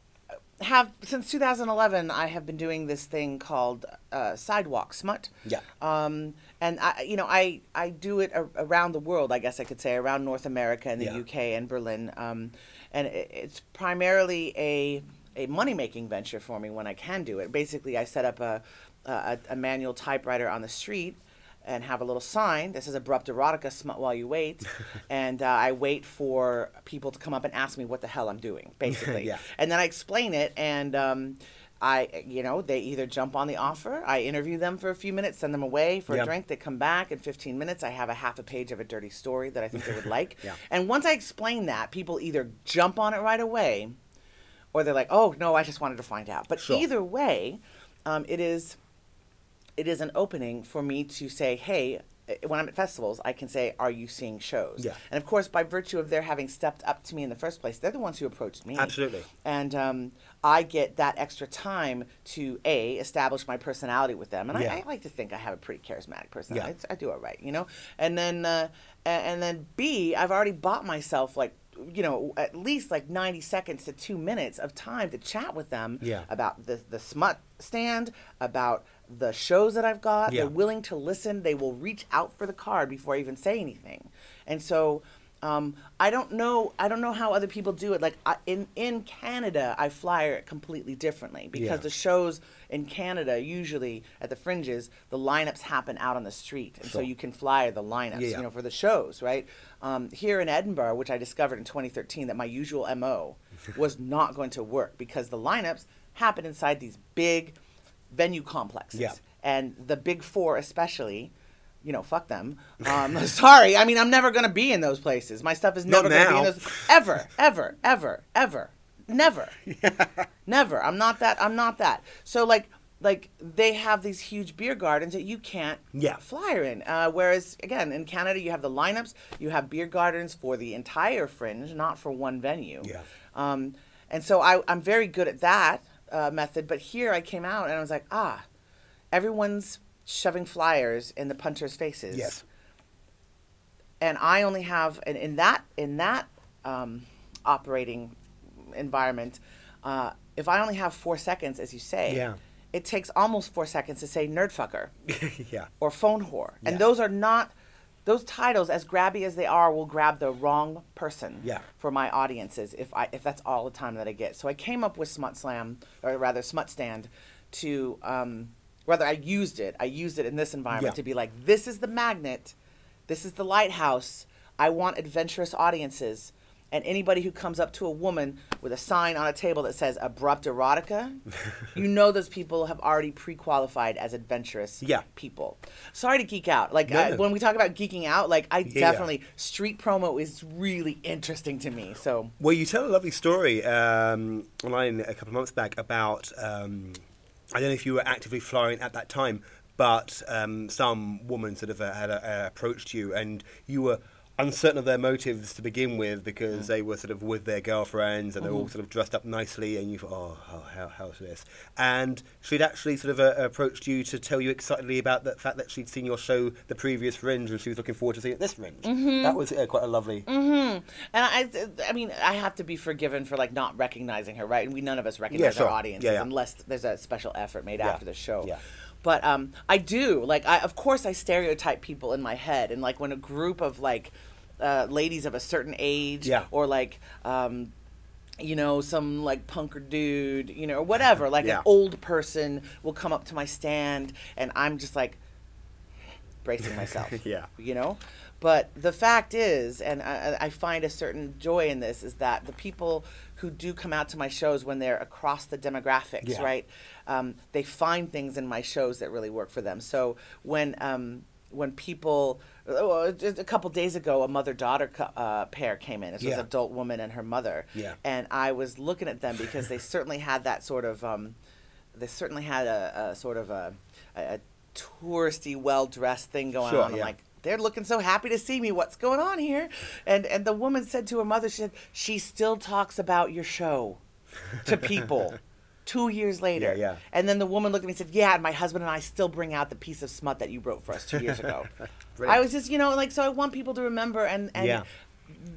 have since 2011 I have been doing this thing called uh, sidewalk smut. Yeah. Um, and I you know I I do it a- around the world I guess I could say around North America and the Yeah. UK and Berlin. Um, and it, it's primarily a a money making venture for me when I can do it. Basically, I set up a a, a manual typewriter on the street and have a little sign that says abrupt erotica smut while you wait [laughs] and uh, i wait for people to come up and ask me what the hell i'm doing [laughs] basically Yeah. and then i explain it and um, i you know they either jump on the offer i interview them for a few minutes send them away for Yeah. a drink they come back in 15 minutes i have a half a page of a dirty story that i think they would [laughs] like Yeah. and once i explain that people either jump on it right away or they're like oh no i just wanted to find out but Sure. either way um, it is it is an opening for me to say, hey, eh, when I'm at festivals, I can say, are you seeing shows? Yeah. And of course, by virtue of their having stepped up to me in the first place, they're the ones who approached me. Absolutely. And um, I get that extra time to A, establish my personality with them. And Yeah. I, I like to think I have a pretty charismatic personality. Yeah. It's- I do all right, you know? And then, uh, and then B, I've already bought myself like, you know, at least like 90 seconds to two minutes of time to chat with them Yeah. about the, the smut stand, about the shows that I've got. Yeah. They're willing to listen. They will reach out for the card before I even say anything. And so um, I don't know. I don't know how other people do it. Like I, in in Canada, I flyer it completely differently because Yeah. the shows in Canada usually at the fringes, the lineups happen out on the street, and so you can flyer the lineups. Yeah. You know, for the shows, right? Um, here in Edinburgh, which I discovered in 2013, that my usual mo [laughs] was not going to work because the lineups happen inside these big venue complexes. Yeah. And the big four, especially, you know, fuck them. Um, [laughs] sorry, I mean, I'm never going to be in those places. My stuff is never going to be in those. Ever, ever, ever, ever. Never. [laughs] Never. I'm not that. I'm not that. So, like, like they have these huge beer gardens that you can't Yeah. flyer in. Uh, whereas, again, in Canada, you have the lineups, you have beer gardens for the entire fringe, not for one venue. Yeah. Um, and so I, I'm very good at that uh, method. But here I came out and I was like, ah, everyone's shoving flyers in the punters' faces. Yes. and I only have in, in that in that um, operating environment, uh, if I only have four seconds, as you say, Yeah. it takes almost four seconds to say nerd fucker [laughs] yeah. or phone whore, and those are not those titles, as grabby as they are, will grab the wrong person Yeah. for my audiences if I if that's all the time that I get. So I came up with Smut Slam, or rather Smut Stand, to um, rather I used it. I used it in this environment Yeah. to be like, this is the magnet, this is the lighthouse. I want adventurous audiences. And anybody who comes up to a woman with a sign on a table that says abrupt erotica, [laughs] you know those people have already pre-qualified as adventurous Yeah. people. Sorry to geek out. Like No, I, no. when we talk about geeking out, like I Yeah. definitely street promo is really interesting to me. So Well, you tell a lovely story um, online a couple of months back about. Um, I don't know if you were actively flying at that time, but um, some woman sort of uh, had uh, approached you, and you were uncertain of their motives to begin with because they were sort of with their girlfriends and they're all sort of dressed up nicely, and you thought, oh, how, how's this? And she'd actually sort of uh, approached you to tell you excitedly about the fact that she'd seen your show, the previous Fringe, and she was looking forward to seeing it this Fringe. That was uh, quite a lovely. and I, I mean, I have to be forgiven for like not recognizing her, right? And we none of us recognize sure. our audiences Yeah, yeah. unless there's a special effort made Yeah. after the show. Yeah. But um, I do like, I of course I stereotype people in my head, and like when a group of like uh, ladies of a certain age, Yeah. or like. Um, you know, some like punker dude, you know, or whatever, like Yeah. an old person will come up to my stand, and I'm just like bracing myself. [laughs] Yeah. You know? But the fact is, and I, I find a certain joy in this, is that the people who do come out to my shows when they're across the demographics, Yeah. right? Um, they find things in my shows that really work for them. So when um, when people, oh, a couple days ago, a mother daughter uh, pair came in. This was Yeah. an adult woman and her mother. Yeah. And I was looking at them because they certainly had that sort of, um, they certainly had a, a sort of a, a, a touristy, well dressed thing going Sure, on. I'm yeah. like, they're looking so happy to see me. What's going on here? And and the woman said to her mother, she said, she still talks about your show to people. [laughs] Two years later, Yeah, yeah. and then the woman looked at me and said, "Yeah, and my husband and I still bring out the piece of smut that you wrote for us two years ago." [laughs] I was just, you know, like so. I want people to remember, and and Yeah.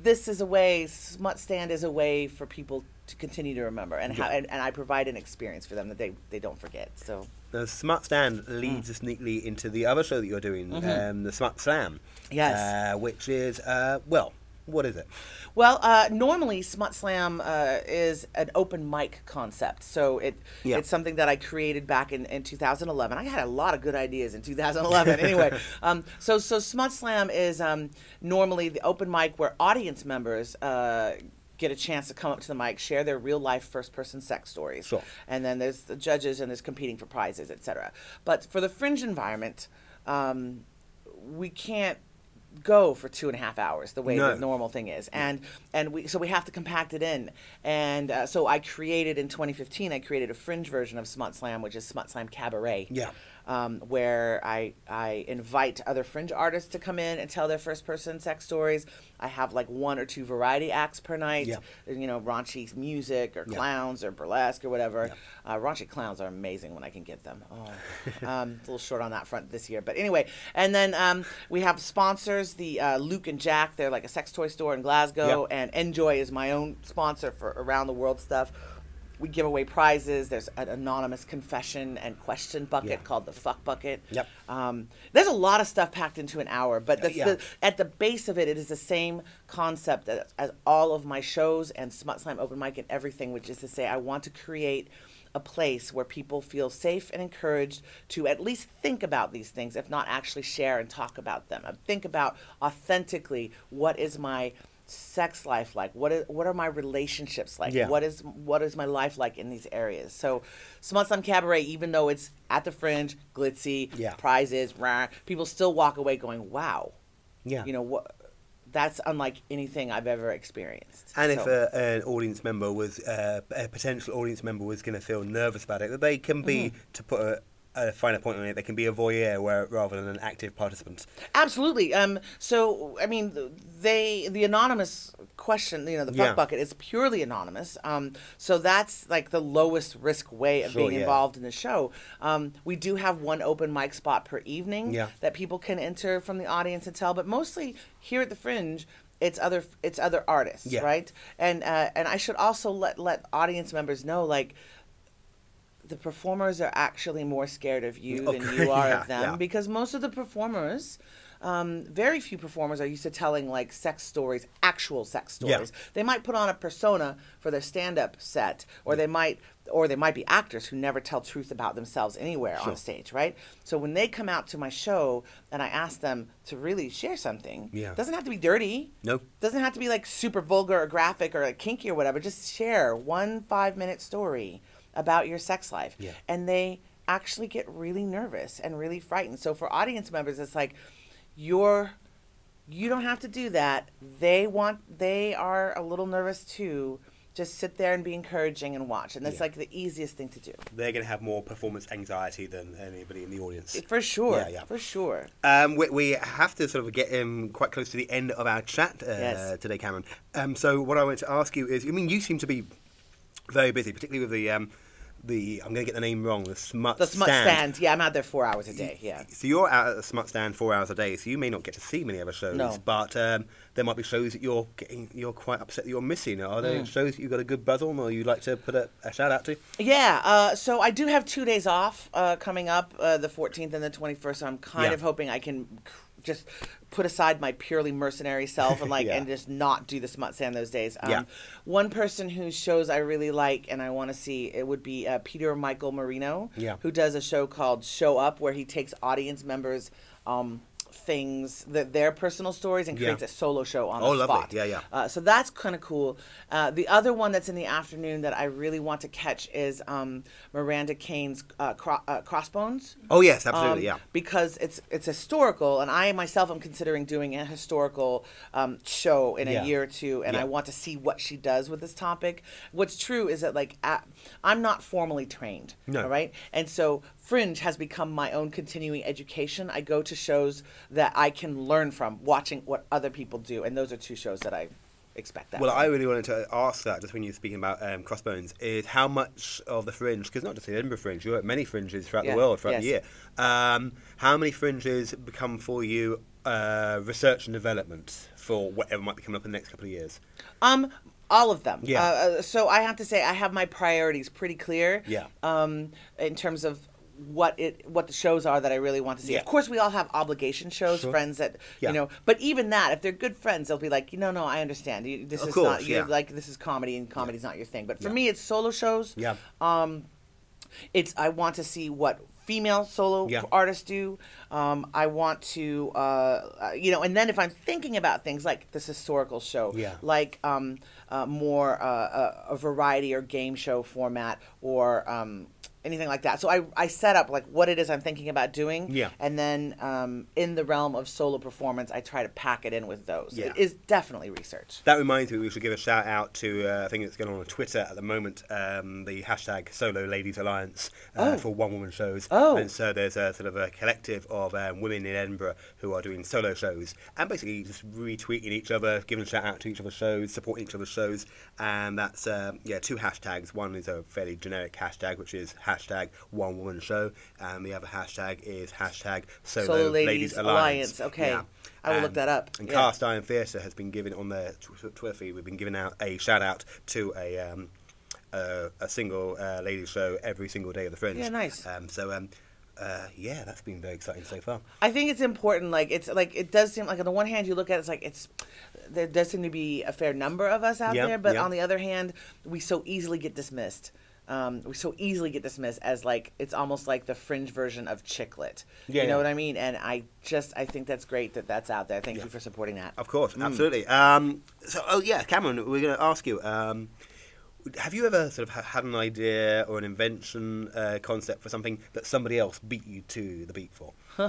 this is a way. Smut stand is a way for people to continue to remember, and how, and, and I provide an experience for them that they they don't forget. So The Smut Stand leads us neatly into the other show that you're doing, um, the Smut Slam. Yes. Uh, which is, uh, well, what is it? Well, uh, normally Smut Slam uh, is an open mic concept. So it Yeah. it's something that I created back in, in 2011. I had a lot of good ideas in 2011. anyway, [laughs] um, so so Smut Slam is um, normally the open mic where audience members. Uh, Get a chance to come up to the mic, share their real life first person sex stories, Sure. and then there's the judges and there's competing for prizes, etc. But for the fringe environment, um, we can't go for two and a half hours the way No. the normal thing is and and we so we have to compact it in and uh, so i created in 2015 i created a fringe version of smut slam which is smut slam cabaret Yeah. Um, where I, I invite other fringe artists to come in and tell their first person sex stories. I have like one or two variety acts per night, Yeah. you know, raunchy music or Yeah. clowns or burlesque or whatever. Uh, raunchy clowns are amazing when I can get them. Oh, um, a little short on that front this year. But anyway, and then um, we have sponsors, the uh, Luke and Jack. They're like a sex toy store in Glasgow, Yeah. and Enjoy is my own sponsor for around the world stuff. We give away prizes. There's an anonymous confession and question bucket Yeah. called the fuck bucket. Yep. Um, there's a lot of stuff packed into an hour, but the, yeah. the, at the base of it, it is the same concept as, as all of my shows and Smut Slam Open Mic and everything, which is to say, I want to create a place where people feel safe and encouraged to at least think about these things, if not actually share and talk about them. Think about authentically what is my sex life like what is what are my relationships like Yeah. what is what is my life like in these areas so smut slam cabaret even though it's at the fringe glitzy Yeah. prizes rah, people still walk away going wow Yeah. you know what that's unlike anything i've ever experienced And if So- uh, an audience member was uh, a potential audience member was going to feel nervous about it, that they can be Mm-hmm. to put a, a finer point on it, they can be a voyeur where, rather than an active participant. Absolutely. Um, so, I mean, they the anonymous question, you know, the fuck Yeah. bucket is purely anonymous. Um, so that's like the lowest risk way of Sure, being yeah. involved in the show. Um, we do have one open mic spot per evening Yeah. that people can enter from the audience and tell, but mostly here at the Fringe. It's other it's other artists, right? And uh, and I should also let let audience members know like the performers are actually more scared of you than you are yeah, of them yeah. because most of the performers um, very few performers are used to telling like sex stories actual sex Yeah. stories they might put on a persona for their stand-up set or they might or they might be actors who never tell truth about themselves anywhere Sure. on stage right so when they come out to my show and i ask them to really share something Yeah. doesn't have to be dirty No. doesn't have to be like super vulgar or graphic or like kinky or whatever. Just share one five minute story about your sex life. Yeah. And they actually get really nervous and really frightened. So for audience members, it's like you're you don't have to do that. They want they are a little nervous too. Just sit there and be encouraging and watch. And it's Yeah. like the easiest thing to do. They're going to have more performance anxiety than anybody in the audience. For sure. Yeah, yeah. For sure. Um, we, we have to sort of get um, quite close to the end of our chat uh, Yes. today, Cameryn. Um, so what I wanted to ask you is, I mean, you seem to be very busy, particularly with the um, the I'm going to get the name wrong, the smut The smut stand. Yeah, I'm out there four hours a day. Yeah. So you're out at the smut stand four hours a day, so you may not get to see many other shows. No. But um, there might be shows that you're getting, you're quite upset that you're missing. Are Mm. there shows that you've got a good buzz on, or you'd like to put a, a shout out to? Yeah, uh, so I do have two days off uh, coming up, uh, the 14th and the 21st. So I'm kind Yeah. of hoping I can c- just put aside my purely mercenary self and [laughs] like Yeah. and just not do the smut stand those days. Um, Yeah. One person whose shows I really like and I want to see it would be uh, Peter Michael Marino, Yeah. who does a show called Show Up, where he takes audience members. Um, things that their personal stories and Yeah. creates a solo show on Oh, the lovely. spot. Yeah, yeah. Uh, so that's kind of cool. Uh, the other one that's in the afternoon that I really want to catch is um, Miranda Kane's uh, cro- uh, Crossbones. Oh yes, absolutely. Um, yeah. Because it's it's historical, and I myself am considering doing a historical um, show in a year or two, and Yeah. I want to see what she does with this topic. What's true is that like at, I'm not formally trained, No. all right, and so Fringe has become my own continuing education. I go to shows that I can learn from, watching what other people do, and those are two shows that I expect that. Well, from. I really wanted to ask that just when you were speaking about um, Crossbones is how much of the fringe, because not just the Edinburgh Fringe, you're at many fringes throughout Yeah, the world throughout the year. Um, how many fringes become for you uh, research and development for whatever might be coming up in the next couple of years? Um, all of them. Yeah. Uh, Uh, so I have to say I have my priorities pretty clear. Yeah. Um, in terms of what it what the shows are that I really want to see. Yeah. Of course, we all have obligation shows, Sure. friends that Yeah. you know. But even that, if they're good friends, they'll be like, you know, no, I understand. You, this Of is course, not you yeah. like this is comedy, and comedy's not your thing. But for me, it's solo shows. Yeah. Um, it's I want to see what female solo Yeah. artists do. Um, I want to, uh, uh, you know, and then if I'm thinking about things like this historical show, Yeah. like um, uh, more uh, a, a variety or game show format or um, anything like that. So I, I set up like what it is I'm thinking about doing. Yeah. And then um, in the realm of solo performance, I try to pack it in with those. Yeah. It is definitely research. That reminds me, we should give a shout out to uh, I think it's going on on Twitter at the moment. Um, the hashtag Solo Ladies Alliance uh, Oh. for one woman shows. Oh. and so there's a sort of a collective of um, women in Edinburgh who are doing solo shows and basically just retweeting each other, giving a shout out to each other's shows, supporting each other's shows, and that's um, yeah two hashtags. One is a fairly generic hashtag, which is hashtag One Woman Show, and the other hashtag is hashtag Solo, Solo Ladies, Ladies Alliance. Alliance, okay. I will look that up, And yeah. Cast Iron Theatre has been given on their tw- Twitter feed. We've been giving out a shout out to a um, uh, a single uh, ladies show every single day of the Fringe. Yeah, nice. Um, so um, uh, yeah, that's been very exciting so far. I think it's important. Like it's like it does seem like on the one hand you look at it, it's like it's there does seem to be a fair number of us out Yeah, there, but yeah. on the other hand, we so easily get dismissed. Um, we so easily get dismissed as like it's almost like the fringe version of chick lit. Yeah, you know yeah. what I mean? And I just I think that's great that that's out there. Thank Yeah. you for supporting that. Of course, Mm. absolutely. Um, so, oh yeah, Cameryn, we're going to ask you. Um, have you ever sort of ha- had an idea or an invention uh, concept for something that somebody else beat you to the beat for? [laughs]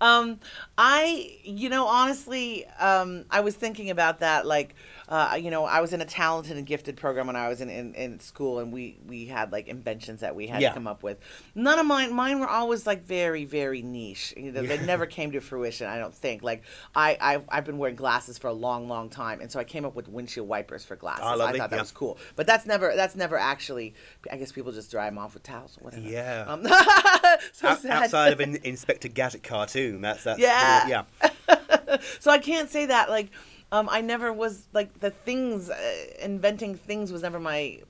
um, I, you know, honestly, um, I was thinking about that. Like, uh, you know, I was in a talented and gifted program when I was in, in, in school, and we we had like inventions that we had Yeah. to come up with. None of mine, mine were always like very, very niche. You know, they never came to fruition. I don't think. Like, I I've, I've been wearing glasses for a long, long time, and so I came up with windshield wipers for glasses. I lovely, thought that yeah. was cool, but that's never that's never actually. I guess people just dry them off with towels or whatever. Yeah. Um, [laughs] so Out- outside of an Inspector Gadget cartoon, that's that's Yeah. yeah. [laughs] so I can't say that. Like, um, I never was like the things uh, inventing things was never my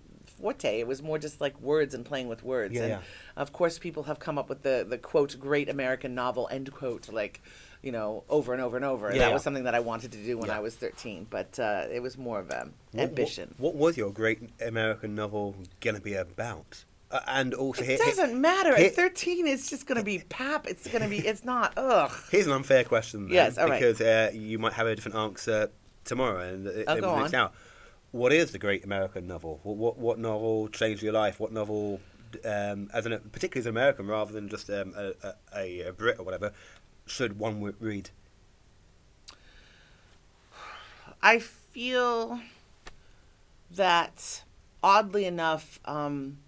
forte. It was more just like words and playing with words. Yeah, and yeah. of course, people have come up with the the quote great American novel end quote like. You know, over and over and over. Yeah, that was something that I wanted to do when. I was 13, but uh, it was more of a What- ambition. What, what was your great American novel going to be about? Uh, and also, it here, here- doesn't matter. here- At 13, it's just going to be pap. It's going to be, it's not, ugh. here's an unfair question. Then, Yes, all right. Because uh, you might have a different answer tomorrow and it, Oh, it go will on. What is the great American novel? What what, what novel changed your life? What novel, um, as an particularly as an American rather than just um, a, a, a Brit or whatever, should one read? I feel that oddly enough, um,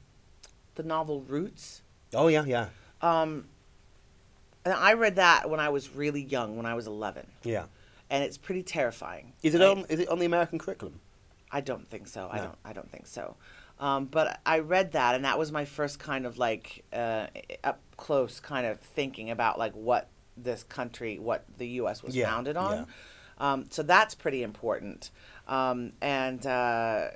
the novel Roots. Oh yeah, yeah, Um, and I read that when I was really young, when I was eleven, yeah. and it's pretty terrifying. Is it I- on? Is it on the American curriculum? I don't think so. I don't. I don't think so. Um, but I read that, and that was my first kind of like uh, up close kind of thinking about like what this country, what the U.S. was Yeah, founded on. yeah. Um, so that's pretty important. Um, and uh,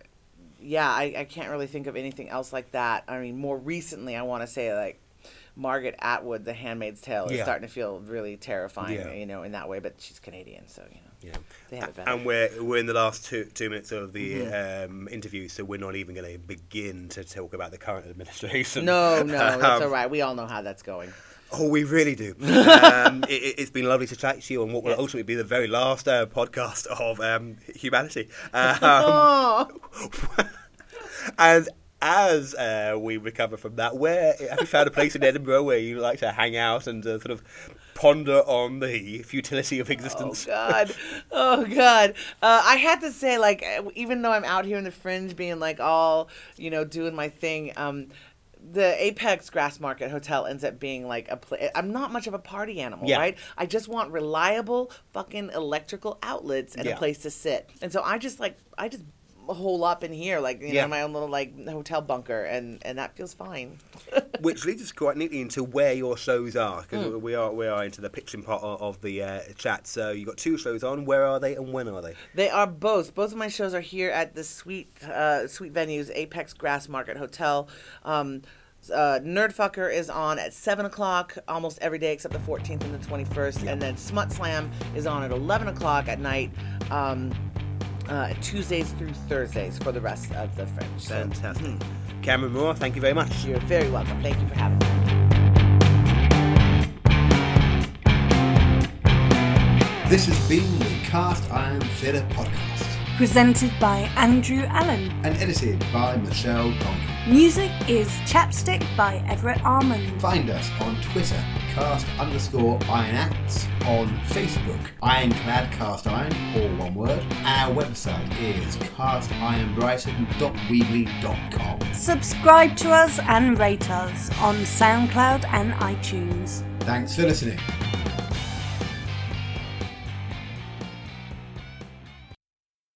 yeah, I, I can't really think of anything else like that. I mean, more recently, I want to say like Margaret Atwood, The Handmaid's Tale, is Yeah. starting to feel really terrifying, Yeah. you know, in that way. But she's Canadian, so you know. Yeah. They have it better. And we're we're in the last two two minutes of the um, interview, so we're not even going to begin to talk about the current administration. No, no, [laughs] that's Um, all right. We all know how that's going. Oh, we really do. [laughs] um, it, it's been lovely to chat to you on what will Yes. ultimately be the very last uh, podcast of um, humanity. [laughs] Um, Oh, [laughs] and as uh, we recover from that, where have you found a place in Edinburgh where you like to hang out and uh, sort of ponder on the futility of existence? oh? God, oh God. Uh, I had to say, like, even though I'm out here in the fringe, being like all, you know, doing my thing. Um, the Apex Grassmarket Hotel ends up being like a place. I'm not much of a party animal, Yeah. right? I just want reliable fucking electrical outlets and Yeah. a place to sit. And so I just like I just hole up in here, like you Yeah. know, my own little like hotel bunker, and and that feels fine. [laughs] Which leads us quite neatly into where your shows are, because Hmm. we are we are into the pitching part of, of the uh, chat. So you've got two shows on. Where are they and when are they? They are both. Both of my shows are here at the sweet, uh, sweet venues, Apex Grassmarket Hotel. Um, uh, Nerdfucker is on at seven o'clock almost every day except the 14th and the 21st, and then Smut Slam is on at 11 o'clock at night. Um, uh, Tuesdays through Thursdays for the rest of the Fringe. So Fantastic. Cameryn Moore, thank you very much. you're very welcome. Thank you for having me. This has been the Cast Iron Theatre Podcast Presented by Andrew Allen. and edited by Michelle Donkey. Music is Chapstick by Everett Armand. Find us on Twitter, cast underscore iron acts, on Facebook, Ironclad Cast Iron, all one word. Our website is castironbrighton.weebly.com. Subscribe to us and rate us on SoundCloud and iTunes. Thanks for listening.